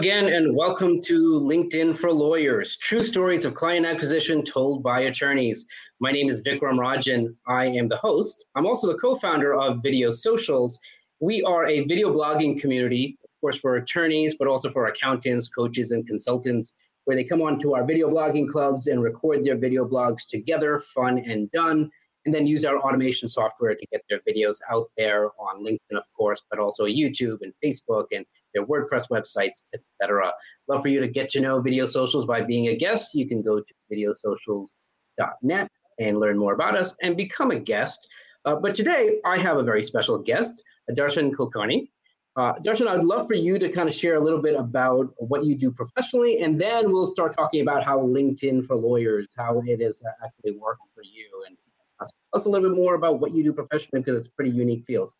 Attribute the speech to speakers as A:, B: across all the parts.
A: again, and welcome to LinkedIn for Lawyers True Stories of Client Acquisition Told by Attorneys. My name is Vikram Rajan. I am the host. I'm also the co founder of Video Socials. We are a video blogging community, of course, for attorneys, but also for accountants, coaches, and consultants, where they come on to our video blogging clubs and record their video blogs together, fun and done, and then use our automation software to get their videos out there on LinkedIn, of course, but also YouTube and Facebook and their WordPress websites, etc. Love for you to get to know Video Socials by being a guest. You can go to videosocials.net and learn more about us and become a guest. Uh, but today I have a very special guest, Darshan Kulkarni. Uh, Darshan, I'd love for you to kind of share a little bit about what you do professionally, and then we'll start talking about how LinkedIn for lawyers, how it is actually working for you, and tell us a little bit more about what you do professionally because it's a pretty unique field.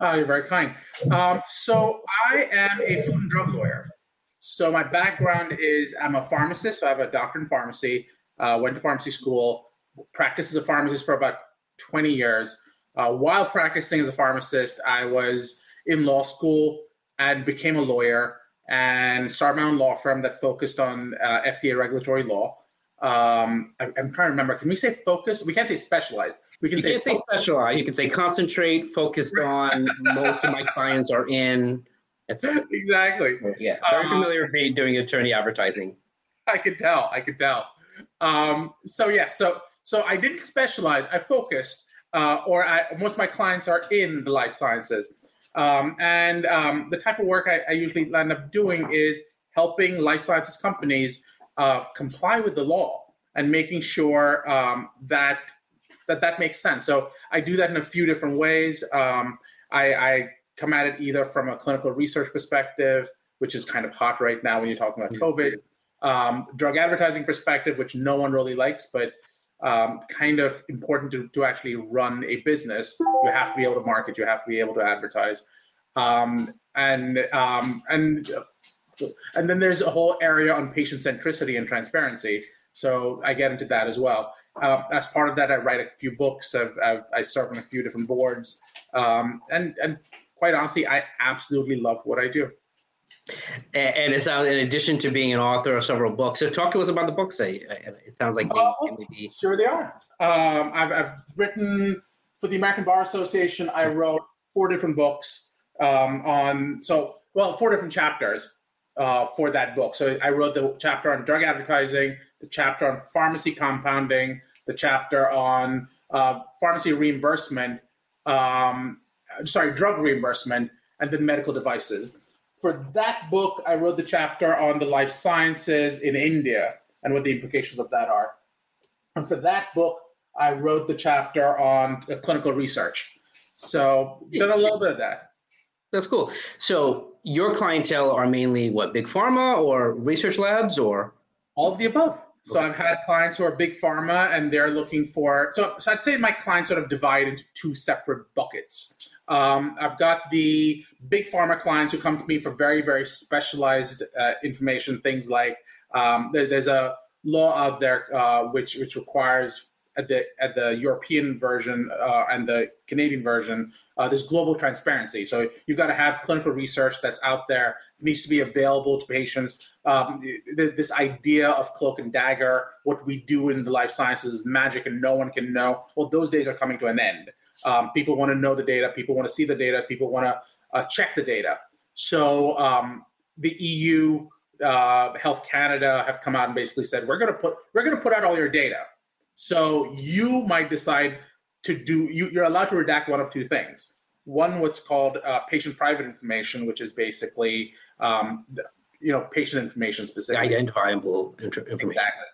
B: Oh, you're very kind. Um, so I am a food and drug lawyer. So my background is I'm a pharmacist. So I have a doctorate in pharmacy. Uh, went to pharmacy school. Practiced as a pharmacist for about 20 years. Uh, while practicing as a pharmacist, I was in law school and became a lawyer and started my own law firm that focused on uh, FDA regulatory law. Um, I, am trying to remember. Can we say focus? We can't say specialized. We
A: can you say, can't say specialized. You can say concentrate, focused on. most of my clients are in.
B: It's, exactly.
A: Yeah, very um, familiar with me doing attorney advertising.
B: I could tell. I could tell. Um, so yeah, so so I didn't specialize. I focused, uh, or I, most of my clients are in the life sciences, um, and um, the type of work I, I, usually end up doing is helping life sciences companies uh, comply with the law and making sure um, that that that makes sense. So I do that in a few different ways. Um, I, I, come at it either from a clinical research perspective, which is kind of hot right now when you're talking about COVID, um, drug advertising perspective, which no one really likes, but um, kind of important to, to actually run a business. You have to be able to market. You have to be able to advertise, um, and um, and and then there's a whole area on patient centricity and transparency. So I get into that as well. Uh, as part of that, I write a few books. I've, I've, i serve on a few different boards, um, and and quite honestly, I absolutely love what I do.
A: And it sounds, in addition to being an author of several books, so talk to us about the books. It sounds like
B: uh, maybe... sure they are. Um, I've, I've, written for the American Bar Association. I wrote four different books um, on so well four different chapters uh, for that book. So I wrote the chapter on drug advertising, the chapter on pharmacy compounding, the chapter on uh, pharmacy reimbursement, um, sorry, drug reimbursement, and then medical devices. For that book, I wrote the chapter on the life sciences in India and what the implications of that are. And for that book, I wrote the chapter on uh, clinical research. So, done a little bit of that.
A: That's cool. So, your clientele are mainly what, big pharma or research labs or?
B: All of the above. So I've had clients who are big pharma and they're looking for so so I'd say my clients sort of divide into two separate buckets. Um, I've got the big pharma clients who come to me for very very specialized uh, information, things like um, there, there's a law out there uh, which which requires at the at the European version uh, and the Canadian version, uh, there's global transparency. So you've got to have clinical research that's out there needs to be available to patients. Um, th- this idea of cloak and dagger, what we do in the life sciences is magic and no one can know. Well, those days are coming to an end. Um, people want to know the data. People want to see the data. People want to uh, check the data. So um, the EU, uh, Health Canada have come out and basically said we're going to put we're going to put out all your data. So you might decide to do. You, you're allowed to redact one of two things. One, what's called uh, patient private information, which is basically um, you know, patient information specific
A: Identifiable information. Exactly.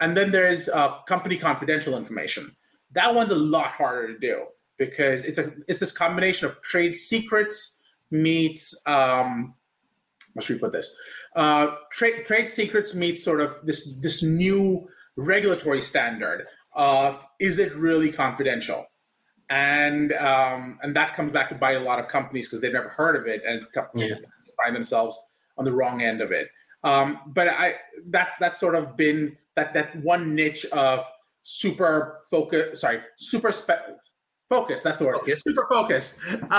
B: And then there's uh, company confidential information. That one's a lot harder to do because it's a it's this combination of trade secrets meets um, how should we put this? Uh, trade trade secrets meets sort of this this new regulatory standard of is it really confidential? And um, and that comes back to bite a lot of companies because they've never heard of it and yeah find themselves on the wrong end of it. Um, but I that's that's sort of been that that one niche of super focus. Sorry, super spe- focus. That's the word. Focus. Super focused.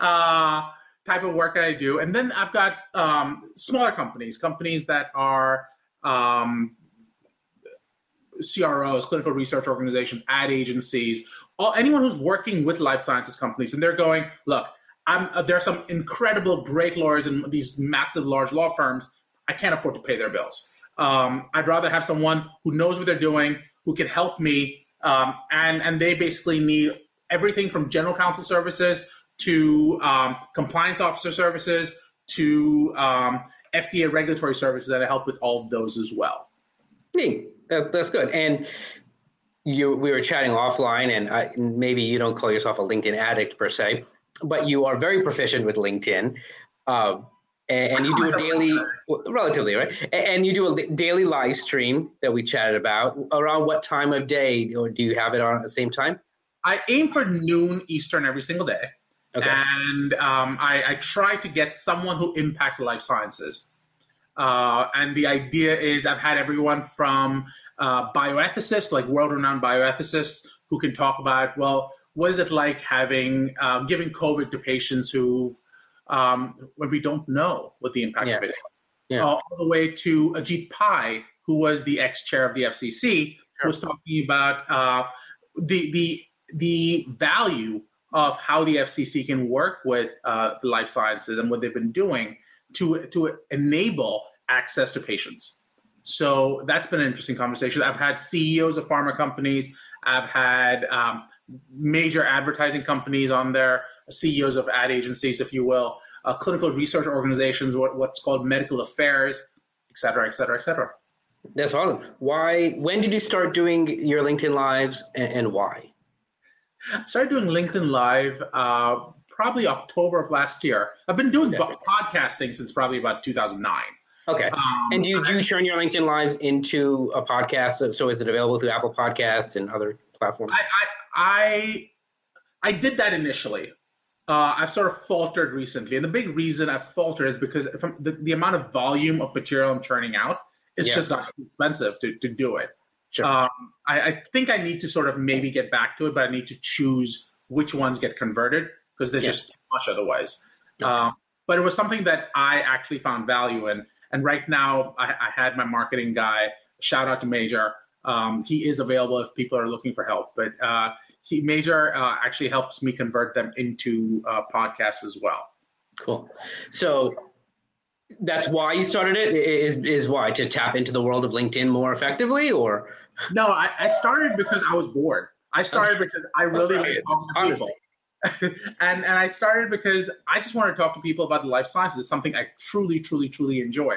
B: uh, type of work that I do. And then I've got um, smaller companies, companies that are um, CROs, clinical research organizations, ad agencies, all anyone who's working with life sciences companies, and they're going, look, I'm, uh, there are some incredible, great lawyers in these massive, large law firms. I can't afford to pay their bills. Um, I'd rather have someone who knows what they're doing, who can help me, um, and and they basically need everything from general counsel services to um, compliance officer services to um, FDA regulatory services that help with all of those as well.
A: Neat. That, that's good. And you, we were chatting offline, and I, maybe you don't call yourself a LinkedIn addict per se, but you are very proficient with LinkedIn. Uh, and, and, you do a daily, relatively, right? And you do a daily live stream that we chatted about. Around what time of day, or do you have it on at the same time?
B: I aim for noon Eastern every single day. Okay. And um, I, I, try to get someone who impacts life sciences. Uh, and the idea is I've had everyone from uh, bioethicists, like world-renowned bioethicists, who can talk about, well, what is it like having uh, giving COVID to patients who've um, when we don't know what the impact yeah. of it is, yeah. all the way to Ajit Pai, who was the ex-chair of the FCC, sure. was talking about uh, the the the value of how the FCC can work with uh, the life sciences and what they've been doing to to enable access to patients. So that's been an interesting conversation. I've had CEOs of pharma companies. I've had um, major advertising companies on there, CEOs of ad agencies, if you will, uh, clinical research organizations, what, what's called medical affairs, et cetera, et cetera, et cetera.
A: That's awesome. Why? When did you start doing your LinkedIn lives, and, and why?
B: I started doing LinkedIn Live uh, probably October of last year. I've been doing okay. podcasting since probably about 2009.
A: Okay. Um, and do you, do you turn your LinkedIn Lives into a podcast? So is it available through Apple Podcast and other platforms?
B: I I, I, did that initially. Uh, I've sort of faltered recently, and the big reason I've faltered is because the, the amount of volume of material I'm churning out, it's yeah. just got too expensive to, to do it. Sure. Um, I, I, think I need to sort of maybe get back to it, but I need to choose which ones get converted because there's yeah. just too much otherwise. Um, but it was something that I actually found value in. And right now, I, I had my marketing guy. Shout out to Major. Um, he is available if people are looking for help. But uh, he Major uh, actually helps me convert them into uh, podcasts as well.
A: Cool. So that's why you started it. Is is why to tap into the world of LinkedIn more effectively, or
B: no, I, I started because I was bored. I started because I really like talking to people. and and I started because I just wanted to talk to people about the life sciences. It's something I truly, truly, truly enjoy.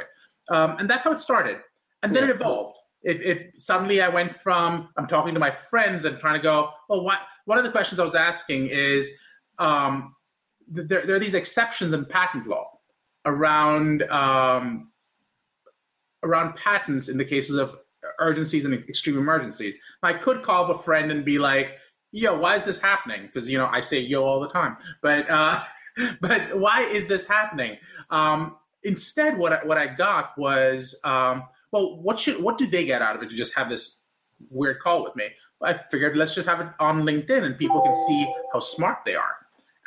B: Um, and that's how it started. And then yeah. it evolved. It, it, suddenly I went from I'm talking to my friends and trying to go, well, what one of the questions I was asking is um, there, there are these exceptions in patent law around um, around patents in the cases of urgencies and extreme emergencies. I could call up a friend and be like, "Yo, why is this happening?" Because you know I say "yo" all the time, but uh, but why is this happening? Um, instead, what I, what I got was, um, well, what should what do they get out of it to just have this weird call with me? I figured let's just have it on LinkedIn and people can see how smart they are.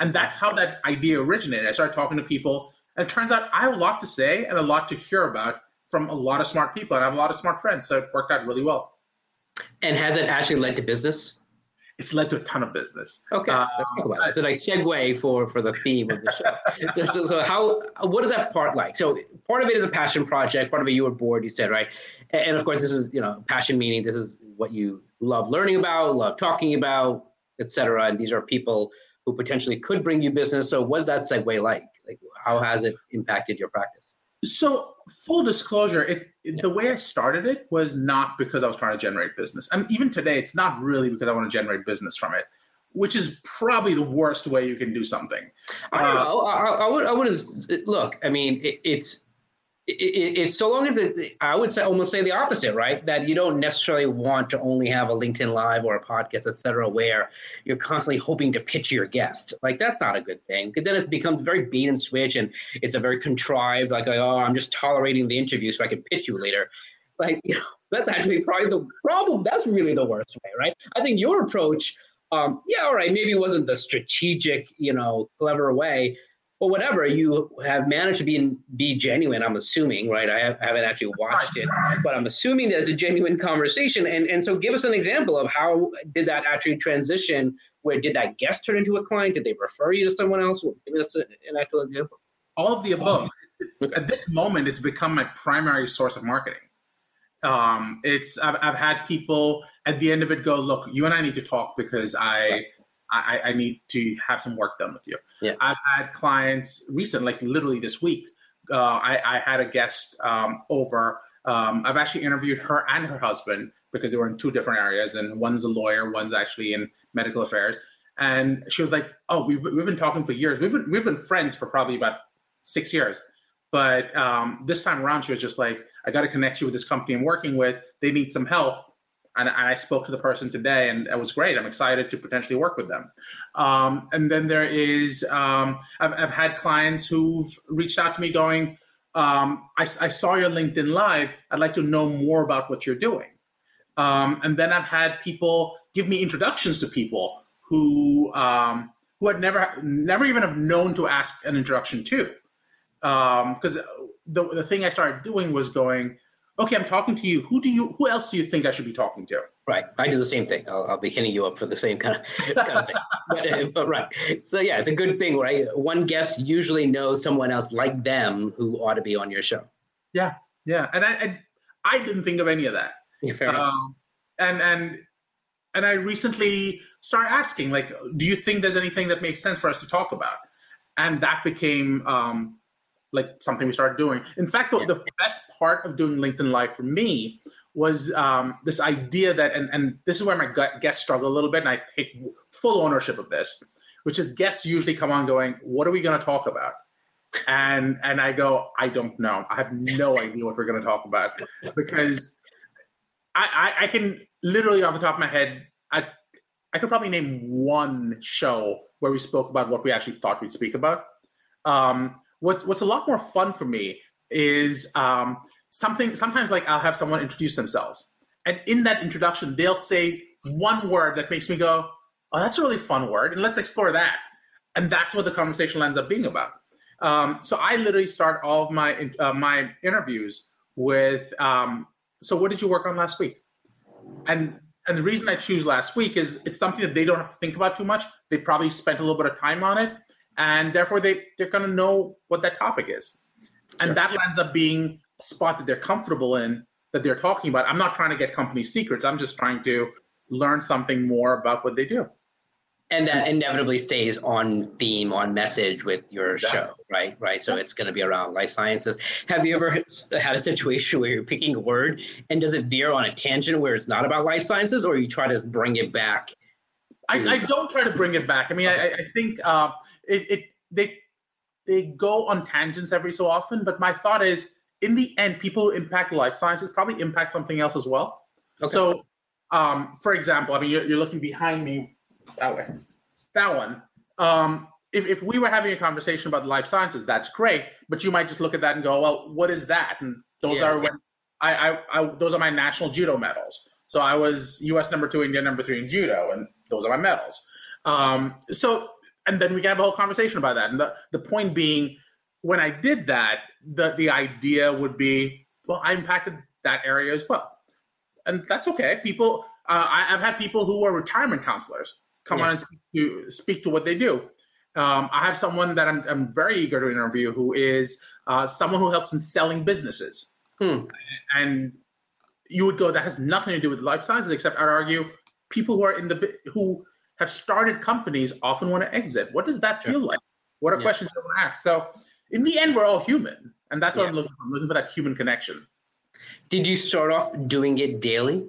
B: And that's how that idea originated. I started talking to people, and it turns out I have a lot to say and a lot to hear about from a lot of smart people, and I have a lot of smart friends. So it worked out really well.
A: And has it actually led to business?
B: It's led to a ton of business.
A: Okay, uh, let's talk about it. It's a nice segue for for the theme of the show. so, so, so, how what is that part like? So part of it is a passion project. Part of it you were bored. You said right, and, and of course this is you know passion meaning this is what you love learning about, love talking about, etc. And these are people who potentially could bring you business. So what is that segue like? Like how has it impacted your practice?
B: So, full disclosure, it, it the way I started it was not because I was trying to generate business. And even today, it's not really because I want to generate business from it, which is probably the worst way you can do something.
A: I don't uh, know. I, I, would. I would look. I mean, it, it's it's so long as it, I would say almost say the opposite, right? That you don't necessarily want to only have a LinkedIn Live or a podcast, et cetera, where you're constantly hoping to pitch your guest. Like that's not a good thing because then it becomes very beat and switch, and it's a very contrived, like, oh, I'm just tolerating the interview so I can pitch you later. Like, you know, that's actually probably the problem. That's really the worst way, right? I think your approach, um, yeah, all right, maybe it wasn't the strategic, you know, clever way, or whatever, you have managed to be be genuine. I'm assuming, right? I, have, not actually watched it, but I'm assuming there's a genuine conversation. And and so, give us an example of how did that actually transition? Where did that guest turn into a client? Did they refer you to someone else? Give us an actual example.
B: All of the above. Okay. At this moment, it's become my primary source of marketing. Um, it's I've, I've had people at the end of it go, look, you and I need to talk because I. I, I need to have some work done with you.
A: Yeah.
B: I've had clients recent, like literally this week. Uh, I, I, had a guest um, over. Um, I've actually interviewed her and her husband because they were in two different areas, and one's a lawyer, one's actually in medical affairs. And she was like, "Oh, we've we've been talking for years. We've been we've been friends for probably about six years." But um, this time around, she was just like, "I got to connect you with this company I'm working with. They need some help and I spoke to the person today, and it was great. I'm excited to potentially work with them. Um, and then there is, um, I've, I've, had clients who've reached out to me going, um, I, I, saw your LinkedIn Live. I'd like to know more about what you're doing. Um, and then I've had people give me introductions to people who um, who had never never even have known to ask an introduction to. Because um, the the thing I started doing was going okay, I'm talking to you. Who do you? Who else do you think I should be talking to?
A: Right. I do the same thing. I'll, I'll be hitting you up for the same kind of, kind of thing. But, uh, but, right. So yeah, it's a good thing, right? One guest usually knows someone else like them who ought to be on your show.
B: Yeah. Yeah. And I, I, I didn't think of any of that.
A: Yeah, fair enough. Um,
B: and and and I recently started asking, like, do you think there's anything that makes sense for us to talk about? And that became um, like something we started doing. In fact, the, yeah. the best part of doing LinkedIn Live for me was um, this idea that, and, and this is where my gut, guests struggle a little bit, and I take full ownership of this, which is guests usually come on going, "What are we going to talk about?" And and I go, "I don't know. I have no idea what we're going to talk about because I, I, I can literally off the top of my head, I I could probably name one show where we spoke about what we actually thought we'd speak about." Um, what's what's a lot more fun for me is um, something sometimes like I'll have someone introduce themselves, and in that introduction they'll say one word that makes me go, "Oh, that's a really fun word," and let's explore that. And that's what the conversation ends up being about. Um, so I literally start all of my uh, my interviews with, um, "So what did you work on last week?" And and the reason I choose last week is it's something that they don't have to think about too much. They probably spent a little bit of time on it, and therefore they they're going to know what that topic is, and sure. that ends up being a spot that they're comfortable in that they're talking about. I'm not trying to get company secrets. I'm just trying to learn something more about what they do.
A: And that inevitably stays on theme, on message with your exactly. show, right? Right. So it's going to be around life sciences. Have you ever had a situation where you're picking a word and does it veer on a tangent where it's not about life sciences, or you try to bring it back?
B: I, I, don't try to bring it back. I mean, okay. I, I, think uh, it, it they they go on tangents every so often. But my thought is, in the end, people who impact life sciences probably impact something else as well. Okay. So, um, for example, I mean, you're, you're, looking behind me that way, that one. Um, if, if we were having a conversation about life sciences, that's great. But you might just look at that and go, well, what is that? And those yeah, are when I, I, I, those are my national judo medals. So I was U.S. number two, India number three in judo, and those are my medals. Um, so and then we can have a whole conversation about that. And the, the point being, when I did that, the the idea would be, well, I impacted that area as well, and that's okay. People, uh, I, have had people who are retirement counselors come yeah. on and speak to speak to what they do. Um, I have someone that I'm, I'm, very eager to interview who is uh, someone who helps in selling businesses,
A: hmm.
B: and you would go that has nothing to do with life sciences, except I'd argue people who are in the who have started companies often want to exit. What does that feel like? What are yeah. questions I want to ask? So in the end, we're all human. And that's what yeah. I'm looking for. I'm looking for that human connection.
A: Did you start off doing it daily?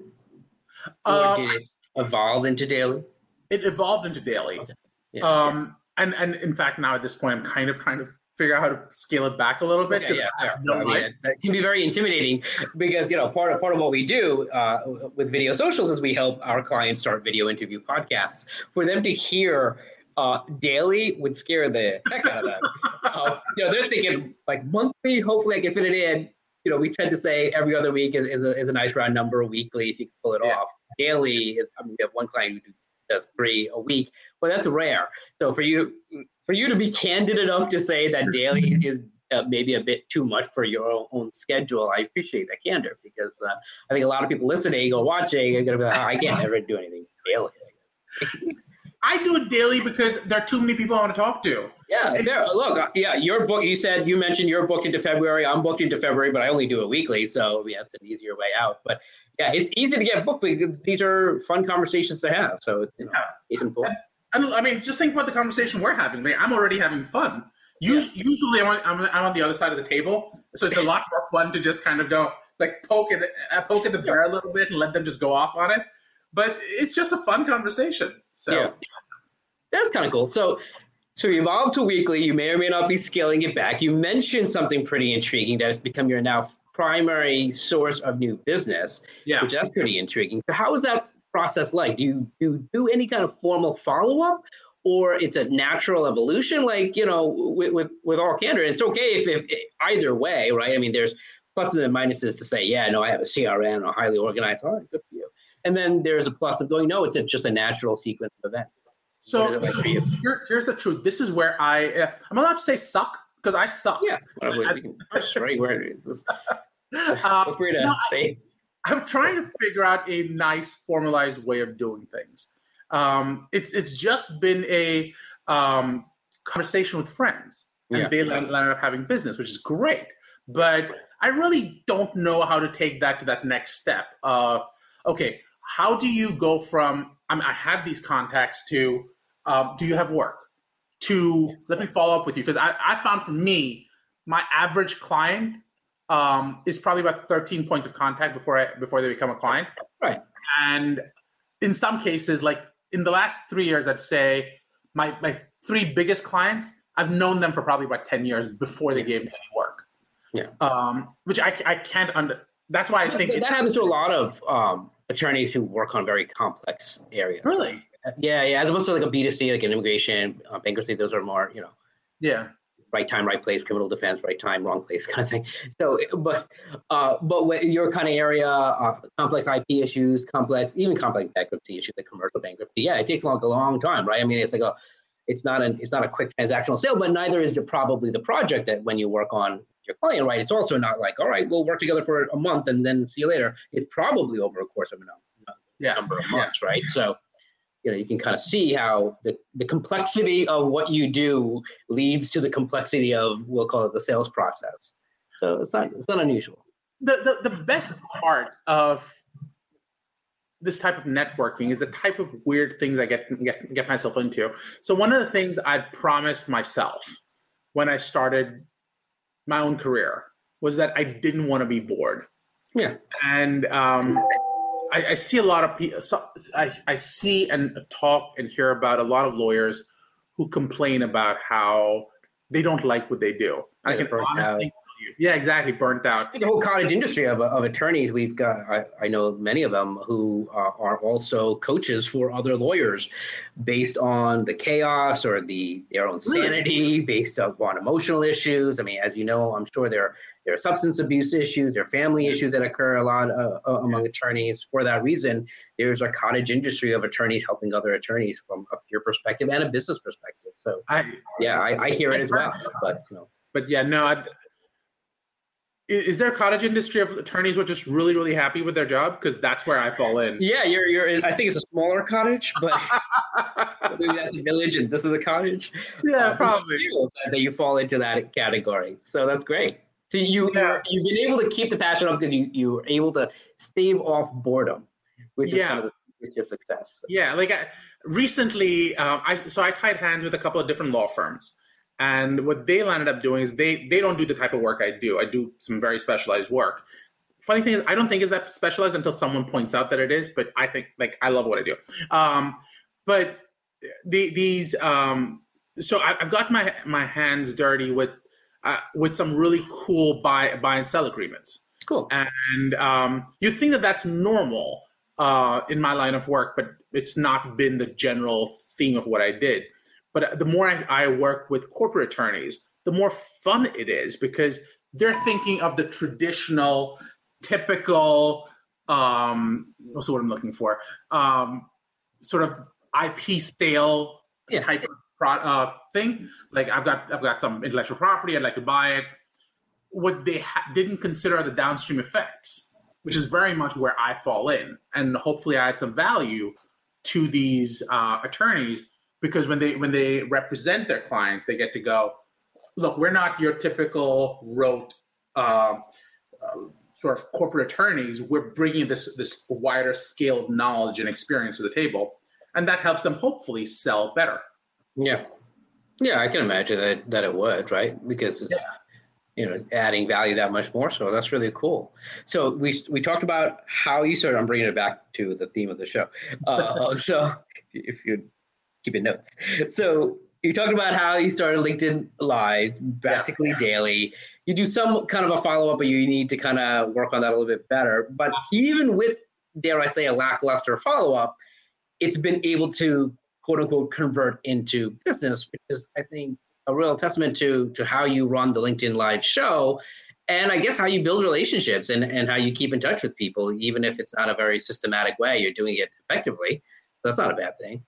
A: Or uh, did it evolve into daily?
B: It evolved into daily. Okay. Um, And, and in fact, now at this point, I'm kind of trying to figure out how to scale it back a little bit.
A: Okay, yeah, no I mean, that can be very intimidating because you know part of part of what we do uh, with video socials is we help our clients start video interview podcasts. For them to hear uh, daily would scare the heck out of them. uh, you know, they're thinking like monthly. Hopefully, I can fit it in. You know, we tend to say every other week is, is, a, is a nice round number. Weekly, if you can pull it yeah. off. Daily is. I mean, we have one client who do does three a week, but that's rare. So for you, for you to be candid enough to say that daily is uh, maybe a bit too much for your own schedule, I appreciate that candor because uh, I think a lot of people listening or watching are going to be like, oh, I can't ever do anything daily.
B: I do it daily because there are too many people I want to talk to.
A: Yeah, there. Look, uh, yeah, your book. You said you mentioned you're booked into February. I'm booked into February, but I only do it weekly, so yeah, it's an easier way out. But yeah, it's easy to get booked because these are fun conversations to have. So it's you know, it's important.
B: I mean, just think about the conversation we're having. I'm already having fun. Usually, yeah. usually I'm, on, I'm, I'm on the other side of the table, so it's a lot more fun to just kind of go like poke at uh, poke at the bear a little bit and let them just go off on it. But it's just a fun conversation. So yeah.
A: that's kind of cool. So so you evolved to weekly. You may or may not be scaling it back. You mentioned something pretty intriguing that has become your now primary source of new business. Yeah, which that's pretty intriguing. So how is that process like? Do you do, you do any kind of formal follow up? Or it's a natural evolution, like you know, with with, with all candor. It's okay if, if either way, right? I mean, there's pluses and minuses to say, yeah, no, I have a CRM, or highly organized. All right, good for you. And then there's a plus of going, no, it's a, just a natural sequence of events.
B: So, so here, here's the truth. This is where I uh, I'm allowed to say suck because I suck.
A: Yeah, well, we can right where. Uh, Feel free to no, say.
B: I, I'm trying to figure out a nice formalized way of doing things. Um, it's it's just been a um, conversation with friends, and yeah. they landed up having business, which is great. But I really don't know how to take that to that next step of okay, how do you go from I, mean, I have these contacts to um, do you have work? To let me follow up with you because I, I found for me, my average client um, is probably about 13 points of contact before I, before they become a client.
A: Right.
B: And in some cases, like in the last three years, I'd say my my three biggest clients, I've known them for probably about 10 years before they gave me any work.
A: Yeah.
B: Um, which I, I can't under. That's why I think
A: that, that happens to a lot of um, attorneys who work on very complex areas.
B: Really?
A: Yeah, yeah. As opposed to like a B2C, like an immigration, uh, bankruptcy, those are more, you know.
B: Yeah.
A: Right time, right place, criminal defense, right time, wrong place, kind of thing. So, but, uh, but your kind of area, uh, complex IP issues, complex, even complex bankruptcy issues, like commercial bankruptcy. Yeah, it takes a long, a long time, right? I mean, it's like a, it's not an, it's not a quick transactional sale, but neither is it probably the project that when you work on your client, right? It's also not like, all right, we'll work together for a month and then see you later. It's probably over a course of a uh, yeah. number of months, yeah. right? So you know you can kind of see how the, the complexity of what you do leads to the complexity of we'll call it the sales process so it's not it's not unusual
B: the, the, the best part of this type of networking is the type of weird things i get, get get myself into so one of the things i promised myself when i started my own career was that i didn't want to be bored
A: yeah
B: and um I, I see a lot of people. So I, I see and talk and hear about a lot of lawyers who complain about how they don't like what they do. I can honestly yeah, exactly. Burnt out.
A: The whole cottage industry of, of attorneys, we've got, I, I know many of them who uh, are also coaches for other lawyers based on the chaos or the their own sanity, based on emotional issues. I mean, as you know, I'm sure there, there are substance abuse issues, there are family issues that occur a lot uh, uh, among attorneys. For that reason, there's a cottage industry of attorneys helping other attorneys from a peer perspective and a business perspective. So, I, yeah, I, I hear it as well. But, you know.
B: but yeah, no, I, is there a cottage industry of attorneys who are just really really happy with their job? Because that's where i fall in.
A: Yeah you're you're i think it's a smaller cottage but maybe that's a village and this is a cottage.
B: Yeah uh, probably.
A: that you fall into that category. So that's great. So you yeah. you've been able to keep the passion up because you you were able to stave off boredom which yeah. is kind of which is success.
B: Yeah like I, recently um, i so i tied hands with a couple of different law firms and what they landed up doing is they they don't do the type of work I do. I do some very specialized work. Funny thing is, I don't think is that specialized until someone points out that it is. But I think like I love what I do. Um, but the, these um, so I, have got my my hands dirty with uh, with some really cool buy buy and sell agreements.
A: Cool.
B: And um, you think that that's normal uh, in my line of work, but it's not been the general theme of what I did. But the more I, I work with corporate attorneys, the more fun it is because they're thinking of the traditional, typical, um, what's the word I'm looking for? Um, sort of IP stale
A: Yeah.
B: type of pro- uh, thing. Like I've got I've got some intellectual property. I'd like to buy it. What they ha- didn't consider are the downstream effects, which is very much where I fall in, and hopefully I add some value to these uh, attorneys because when they when they represent their clients, they get to go, look, we're not your typical rote. Uh, uh, sort of corporate attorneys, we're bringing this this wider scale of knowledge and experience to the table, and that helps them hopefully sell better.
A: Yeah. Yeah, I can imagine that that it would, right? Because it's you know adding value that much more. So that's really cool. So we we talked about how you started. I'm bringing it back to the theme of the show. Uh, so if you keeping notes, so you talked about how you started LinkedIn Live practically daily. You do some kind of a follow up, but you need to kind of work on that a little bit better. But even with dare I say a lackluster follow up, it's been able to quote unquote convert into business, which is I think a real testament to to how you run the LinkedIn Live show, and I guess how you build relationships and and how you keep in touch with people, even if it's not a very systematic way. You're doing it effectively. That's not a bad thing.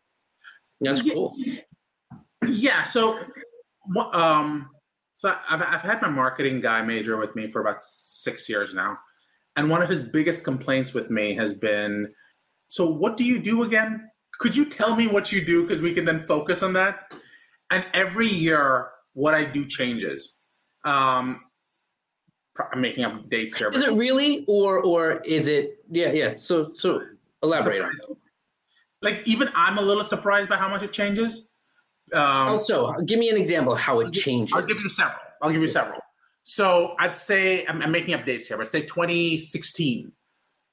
A: That's cool.
B: Yeah. So, um, so I've I've had my marketing guy major with me for about six years now, and one of his biggest complaints with me has been, "So what do you do again? Could you tell me what you do because we can then focus on that?" And every year, what I do changes. Um, I'm making up dates here.
A: Is it really, or or is it? Yeah, yeah. So so elaborate on that.
B: Like even I'm a little surprised by how much it changes. Um,
A: Also, give me an example of how it changes.
B: I'll give you several. I'll give you several. So I'd say I'm, I'm making up dates here, but say 2016.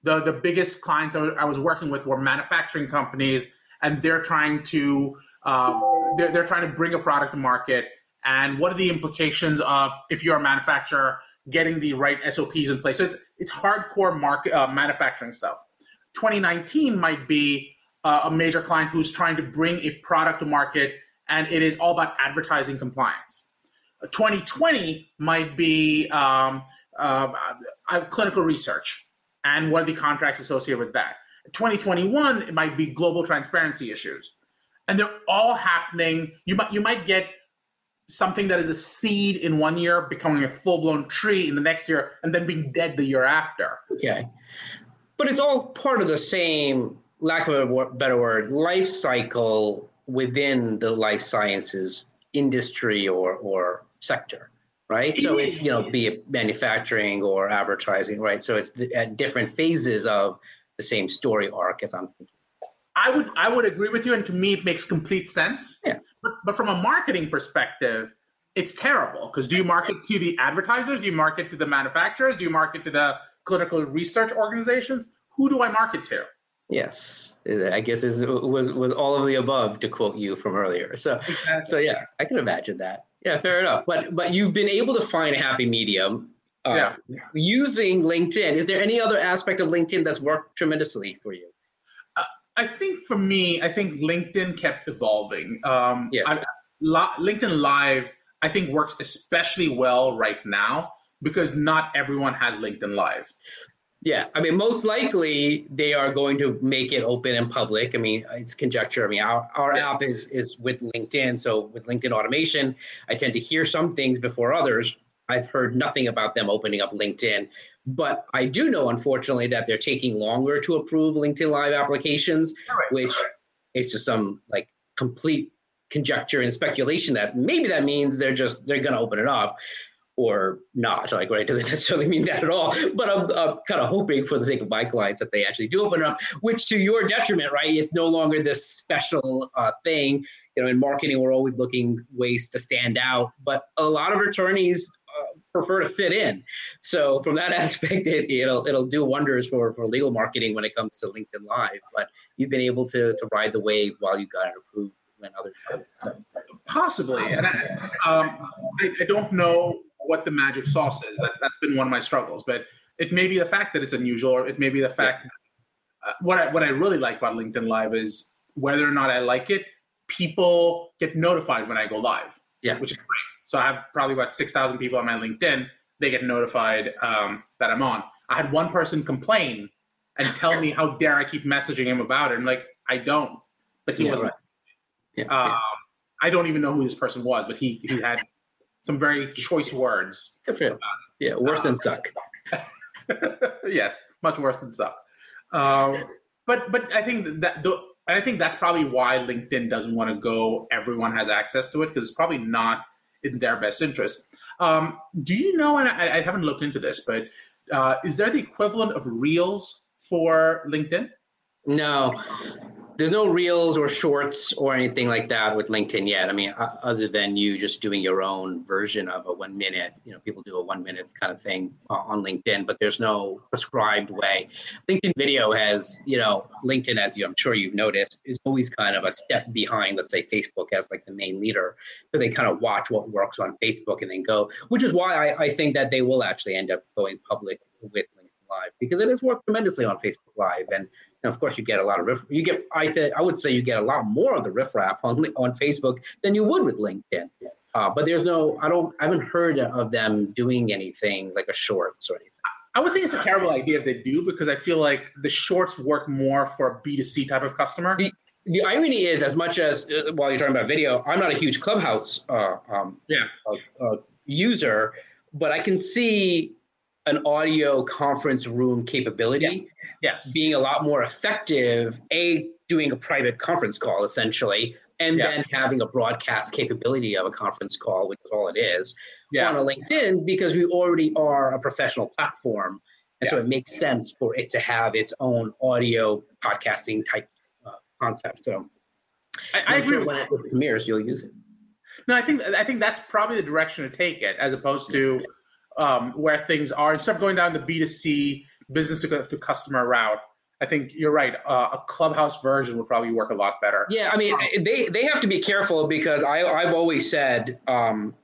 B: The the biggest clients I was, I was working with were manufacturing companies, and they're trying to um, they're they're trying to bring a product to market. And what are the implications of if you're a manufacturer getting the right SOPs in place? So it's it's hardcore market uh, manufacturing stuff. 2019 might be uh, a major client who's trying to bring a product to market and it is all about advertising compliance. 2020 might be um, uh, uh, clinical research and what are the contracts associated with that. 2021 it might be global transparency issues, and they're all happening. You might you might get something that is a seed in one year becoming a full blown tree in the next year, and then being dead the year after.
A: Okay. But it's all part of the same, lack of a better word, life cycle within the life sciences industry or, or sector, right? So it's, you know, be it manufacturing or advertising, right? So it's at different phases of the same story arc as I'm thinking.
B: I would I would agree with you, and to me it makes complete sense.
A: Yeah.
B: But, but from a marketing perspective, it's terrible because do you market to the advertisers? Do you market to the manufacturers? Do you market to the clinical research organizations? Who do I market to?
A: Yes, I guess it was, was all of the above to quote you from earlier. So, so yeah, I can imagine that. Yeah, fair enough. But but you've been able to find a happy medium. Uh,
B: Yeah.
A: Using LinkedIn, is there any other aspect of LinkedIn that's worked tremendously for you?
B: I think for me, I think LinkedIn kept evolving. Um,
A: Yeah.
B: I, Li- LinkedIn Live, I think, works especially well right now because not everyone has LinkedIn Live.
A: Yeah, I mean, most likely they are going to make it open and public. I mean, it's conjecture. I mean, our, our
B: Yeah.
A: app is is with LinkedIn, so with LinkedIn automation, I tend to hear some things before others. I've heard nothing about them opening up LinkedIn, but I do know, unfortunately, that they're taking longer to approve LinkedIn Live applications, which is just some like complete conjecture and speculation that maybe that means they're just they're going to open it up or not. Like, right? Doesn't necessarily mean that at all. But I'm, I'm kind of hoping for the sake of my clients that they actually do open up, which to your detriment, right? It's no longer this special uh, thing. You know, in marketing, we're always looking ways to stand out, but a lot of attorneys uh, prefer to fit in. So from that aspect, it, it'll it'll do wonders for for legal marketing when it comes to LinkedIn Live. But you've been able to to ride the wave while you got it approved when.
B: Possibly, and I, um, I, I don't know what the magic sauce is. That's that's been one of my struggles, but it may be the fact that it's unusual, or it may be the fact. Uh, what I what I really like about LinkedIn Live is whether or not I like it, people get notified when I go live.
A: Yeah.
B: which is great. So I have probably about six thousand people on my LinkedIn. They get notified um, that I'm on. I had one person complain and tell me how dare I keep messaging him about it. I'm like, I don't but he
A: Yeah,
B: wasn't.
A: right. Yeah,
B: Um,
A: yeah.
B: I don't even know who this person was, but he he had some very choice words.
A: Good for you. Yeah, worse than suck.
B: yes, much worse than suck. Um, but but I think that the, I think that's probably why LinkedIn doesn't want to go. Everyone has access to it because it's probably not in their best interest. Um, do you know? And I, I haven't looked into this, but uh, is there the equivalent of Reels for LinkedIn?
A: No, there's no reels or shorts or anything like that with LinkedIn yet. I mean, other than you just doing your own version of a one minute, you know, people do a one minute kind of thing on LinkedIn, but there's no prescribed way. LinkedIn video has, you know, LinkedIn, as you, I'm sure you've noticed, is always kind of a step behind, let's say Facebook as like the main leader. So they kind of watch what works on Facebook and then go, which is why I, I think that they will actually end up going public with Live because it has worked tremendously on Facebook Live. And and of course, you get a lot of riff. You get, I th- I would say, you get a lot more of the riffraff on on Facebook than you would with LinkedIn. Uh, but there's no, I don't, I haven't heard of them doing anything like a shorts or anything.
B: I would think it's a terrible idea if they do because I feel like the shorts work more for a B2C type of customer.
A: The irony is, as much as uh, while you're talking about video, I'm not a huge Clubhouse uh, um,
B: Yeah.
A: uh, uh, user, but I can see an audio conference room capability
B: Yes.
A: being a lot more effective. A doing a private conference call essentially, and
B: Yeah.
A: then having a broadcast capability of a conference call, which is all it is,
B: Yeah.
A: on a LinkedIn because we already are a professional platform, and so it makes sense for it to have its own audio podcasting type uh, concept. So
B: I, I agree
A: sure when it premieres, you'll use it.
B: No, I think I think that's probably the direction to take it, as opposed to um, where things are. Instead of going down the B two C business to, to customer route, I think you're right. Uh, a clubhouse version would probably work a lot better.
A: Yeah, I mean, they they have to be careful because I I've always said um,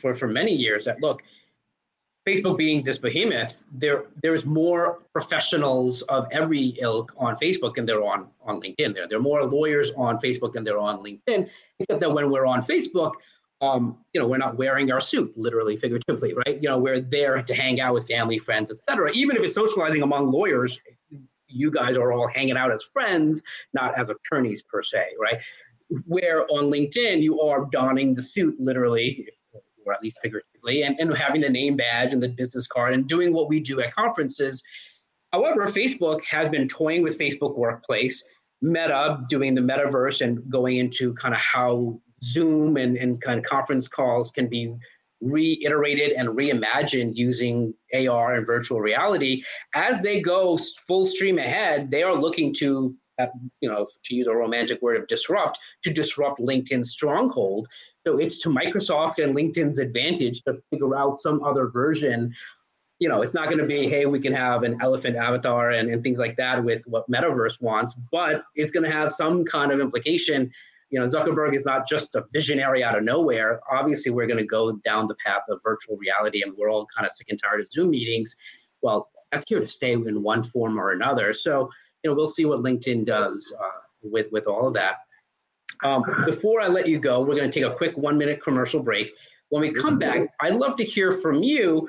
A: for for many years that look, Facebook being this behemoth, there there's more professionals of every ilk on Facebook than there on on LinkedIn. There there are more lawyers on Facebook than there are on LinkedIn. Except that when we're on Facebook, um, you know, we're not wearing our suit, literally, figuratively, right? You know, we're there to hang out with family, friends, etc. Even if it's socializing among lawyers, you guys are all hanging out as friends, not as attorneys per se, right? Where on LinkedIn you are donning the suit, literally, or at least figuratively, and, and having the name badge and the business card and doing what we do at conferences. However, Facebook has been toying with Facebook Workplace, Meta doing the metaverse and going into kind of how Zoom and, and kind of conference calls can be reiterated and reimagined using AR and virtual reality. As they go full stream ahead, they are looking to, uh, you know, to use a romantic word of disrupt, to disrupt LinkedIn's stronghold. So it's to Microsoft and LinkedIn's advantage to figure out some other version. You know, it's not going to be, hey, we can have an elephant avatar and, and things like that with what Metaverse wants, but it's going to have some kind of implication you know, Zuckerberg is not just a visionary out of nowhere. Obviously, we're going to go down the path of virtual reality, and we're all kind of sick and tired of Zoom meetings. Well, that's here to stay in one form or another. So, you know, we'll see what LinkedIn does uh, with with all of that. Um, before I let you go, we're going to take a quick one minute commercial break. When we come back, I'd love to hear from you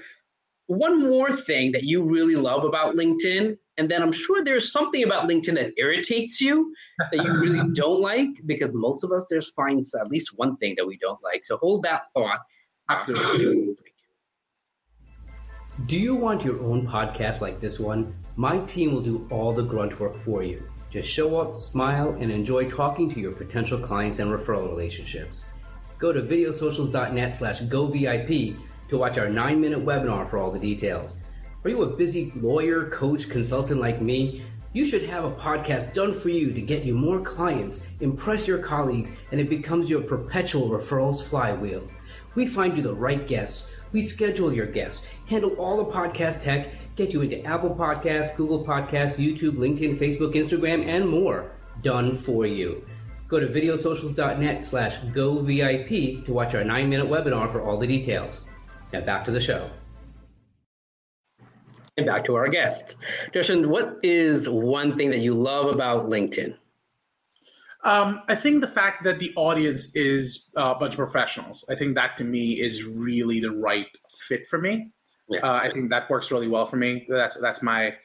A: one more thing that you really love about LinkedIn and then I'm sure there's something about LinkedIn that irritates you that you really don't like because most of us there's finds at least one thing that we don't like. So hold that thought.
B: Absolutely.
C: Do you want your own podcast like this one? My team will do all the grunt work for you. Just show up, smile, and enjoy talking to your potential clients and referral relationships. Go to videosocials.net slash govip to watch our nine minute webinar for all the details. Are you a busy lawyer, coach, consultant like me? You should have a podcast done for you to get you more clients, impress your colleagues, and it becomes your perpetual referrals flywheel. We find you the right guests. We schedule your guests, handle all the podcast tech, get you into Apple Podcasts, Google Podcasts, YouTube, LinkedIn, Facebook, Instagram, and more. Done for you. Go to videosocials.net slash govip to watch our nine minute webinar for all the details. Now back to the show.
A: And back to our guest. Darshan, what is one thing that you love about LinkedIn?
B: Um, I think the fact that the audience is uh, a bunch of professionals, I think that to me is really the right fit for me.
A: Yeah.
B: Uh, I think that works really well for me. That's that's my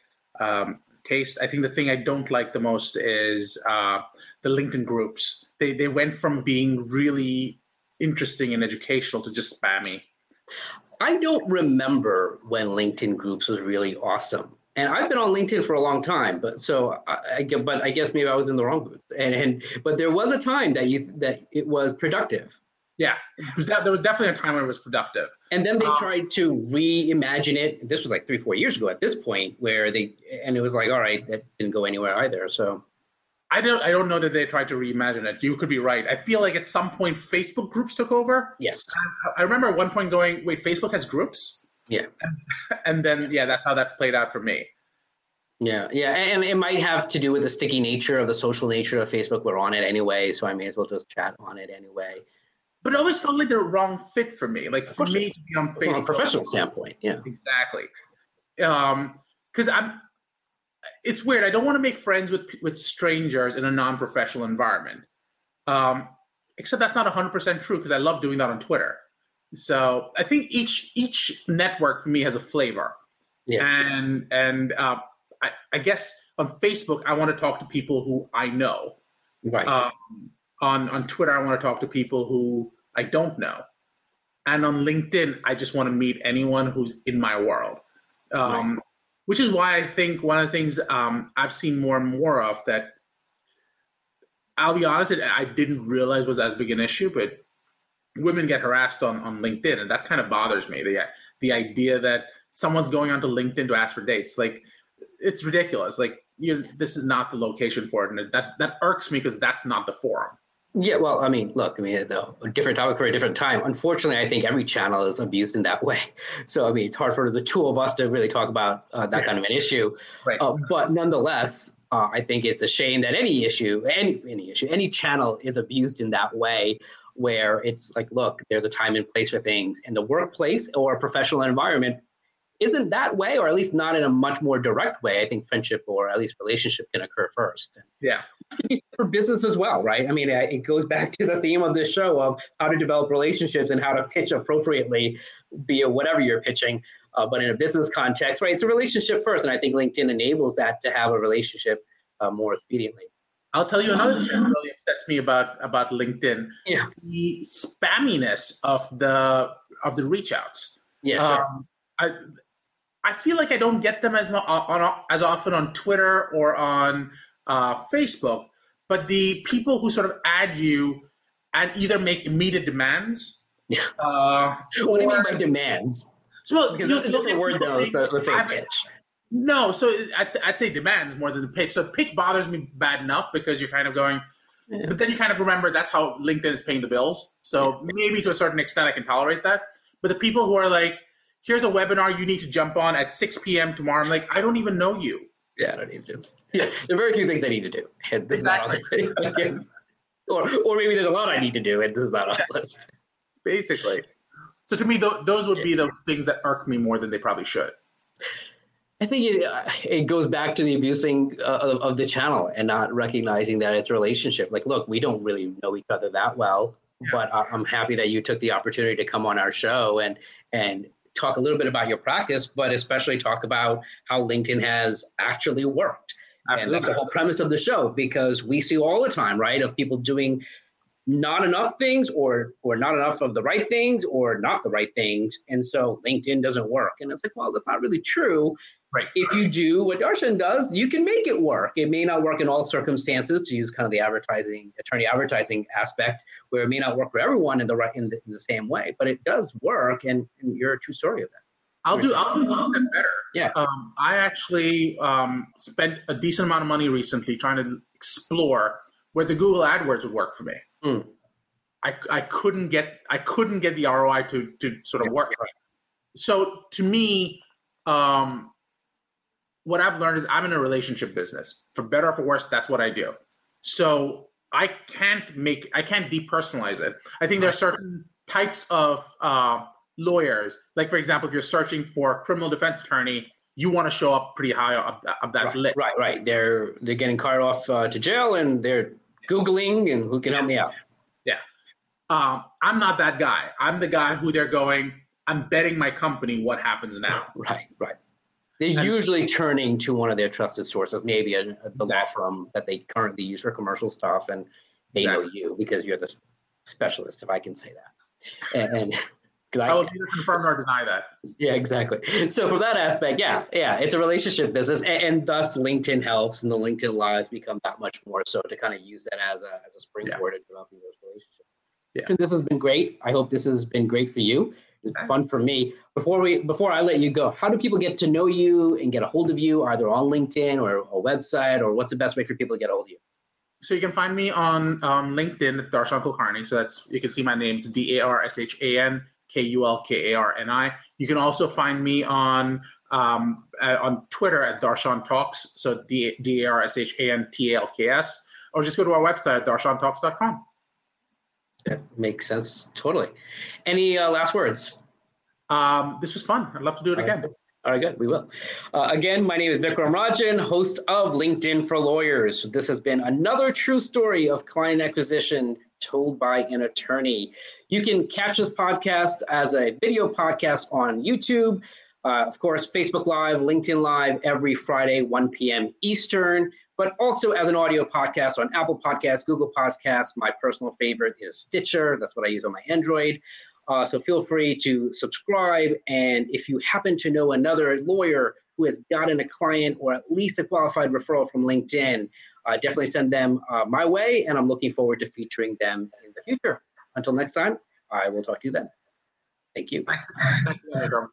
B: um, taste. I think the thing I don't like the most is uh, the LinkedIn groups. They they went from being really interesting and educational to just spammy.
A: I don't remember when LinkedIn groups was really awesome. And I've been on LinkedIn for a long time, but so I, I but I guess maybe I was in the wrong group. And and but there was a time that you that it was productive.
B: Yeah, was that, there was definitely a time when it was productive.
A: And then they um, tried to reimagine it. This was like three, four years ago at this point, where they and it was like, all right, that didn't go anywhere either. So
B: I don't I don't know that they tried to reimagine it. You could be right. I feel like at some point Facebook groups took over.
A: Yes.
B: I, I remember at one point going, wait, Facebook has groups?
A: Yeah.
B: And, and then yeah, that's how that played out for me.
A: Yeah, yeah, and it might have to do with the sticky nature of the social nature of Facebook. We're on it anyway, so I may as well just chat on it anyway.
B: But it always felt like the wrong fit for me. Like for me to be on Facebook,
A: from a professional standpoint, yeah,
B: exactly. Um, because I'm it's weird. I don't want to make friends with with strangers in a non-professional environment. Um, except that's not 100% true because I love doing that on Twitter. So I think each each network for me has a flavor. Yeah. And and uh, I, I guess on Facebook I want to talk to people who I know.
A: Right.
B: Um, on on Twitter I want to talk to people who I don't know. And on LinkedIn I just want to meet anyone who's in my world. Um, right which is why I think one of the things um, I've seen more and more of that. I'll be honest, I didn't realize was as big an issue, but women get harassed on, on LinkedIn, and that kind of bothers me. The the idea that someone's going onto LinkedIn to ask for dates, like it's ridiculous. Like you, this is not the location for it, and that that irks me because that's not the forum.
A: Yeah, well, I mean, look, I mean, it's a different topic for a different time. Unfortunately, I think every channel is abused in that way. So, I mean, it's hard for the two of us to really talk about uh, that kind of an issue.
B: Right.
A: Uh, but nonetheless, uh, I think it's a shame that any issue, any any issue, any channel is abused in that way, where it's like, look, there's a time and place for things, and the workplace or a professional environment isn't that way, or at least not in a much more direct way. I think friendship or at least relationship can occur first.
B: Yeah.
A: For business as well, right? I mean, it goes back to the theme of this show of how to develop relationships and how to pitch appropriately, be it whatever you're pitching. Uh, but in a business context, right? It's a relationship first, and I think LinkedIn enables that to have a relationship uh, more expediently.
B: I'll tell you another thing that really upsets me about about LinkedIn.
A: Yeah.
B: The spamminess of the of the reach outs.
A: Yeah. Sure. Um,
B: I I feel like I don't get them as on, as often on Twitter or on uh, Facebook, but the people who sort of add you and either make immediate demands.
A: Yeah. Uh, what do you mean by demands?
B: So,
A: because it's a different word though. So let's say I, pitch.
B: No, so I'd, I'd say demands more than the pitch. So pitch bothers me bad enough because you're kind of going, yeah. but then you kind of remember that's how LinkedIn is paying the bills. So yeah. maybe to a certain extent I can tolerate that. But the people who are like, here's a webinar you need to jump on at 6 p.m. tomorrow. I'm like, I don't even know you.
A: Yeah, I don't need to. Yeah, there are very few things I need to do. And this exactly. is not on the or, or maybe there's a lot I need to do, and this is not on the list.
B: Basically. So to me, th- those would yeah. be the things that irk me more than they probably should.
A: I think it, it goes back to the abusing uh, of, of, the channel and not recognizing that it's a relationship. Like, look, we don't really know each other that well, yeah. but I'm happy that you took the opportunity to come on our show and and talk a little bit about your practice, but especially talk about how LinkedIn has actually worked. Absolutely. And that's the whole premise of the show because we see all the time, right, of people doing not enough things or or not enough of the right things or not the right things and so linkedin doesn't work and it's like well that's not really true
B: right
A: if you do what darshan does you can make it work it may not work in all circumstances to use kind of the advertising attorney advertising aspect where it may not work for everyone in the right in the, in the same way but it does work and, and you're a true story of that
B: I'll do. I'll do one step better.
A: Yeah.
B: Um, I actually um, spent a decent amount of money recently trying to explore where the Google AdWords would work for me.
A: Mm.
B: I, I couldn't get I couldn't get the ROI to to sort of work. So to me, um, what I've learned is I'm in a relationship business. For better or for worse, that's what I do. So I can't make I can't depersonalize it. I think there are certain types of uh, lawyers, like for example, if you're searching for a criminal defense attorney, you want to show up pretty high up, up that
A: right,
B: list.
A: Right, right. They're they're getting carted off uh, to jail and they're googling and who can help me out.
B: Yeah, um, I'm not that guy. I'm the guy who they're going, I'm betting my company what happens now.
A: Right, right. They're
B: And-
A: usually turning to one of their trusted sources, maybe a, a- the law firm that they currently use for commercial stuff, and they know you because you're the specialist, if I can say that. And, and I-
B: I will neither confirm nor deny that.
A: yeah, exactly. So from that aspect, yeah, yeah, it's a relationship business, and, and thus LinkedIn helps, and the LinkedIn lives become that much more so to kind of use that as a as a springboard in developing those relationships.
B: Yeah.
A: So this has been great. I hope this has been great for you. Fun for me. Before we before I let you go, how do people get to know you and get a hold of you, either on LinkedIn or a website, or what's the best way for people to get a hold of you?
B: So you can find me on um, LinkedIn Darshan Kulkarni. So that's you can see my name. It's D A R S H A N K U L K A R N I. You can also find me on um, on Twitter at Darshan Talks. So D A R S H A N T A L K S. Or just go to our website at darshantalks.com.
A: That makes sense totally. Any uh, last words?
B: Um, this was fun. I'd love to do it
A: All right.
B: again.
A: All right, good. We will. Uh, again, my name is Vikram Rajan, host of LinkedIn for Lawyers. This has been another true story of client acquisition told by an attorney. You can catch this podcast as a video podcast on YouTube. Uh, of course, Facebook Live, LinkedIn Live every Friday, 1 p.m. Eastern, but also as an audio podcast on Apple Podcasts, Google Podcasts. My personal favorite is Stitcher. That's what I use on my Android. Uh, so feel free to subscribe. And if you happen to know another lawyer who has gotten a client or at least a qualified referral from LinkedIn, uh, definitely send them uh, my way. And I'm looking forward to featuring them in the future. Until next time, I will talk to you then. Thank you.
B: Thanks. Thanks Vikram.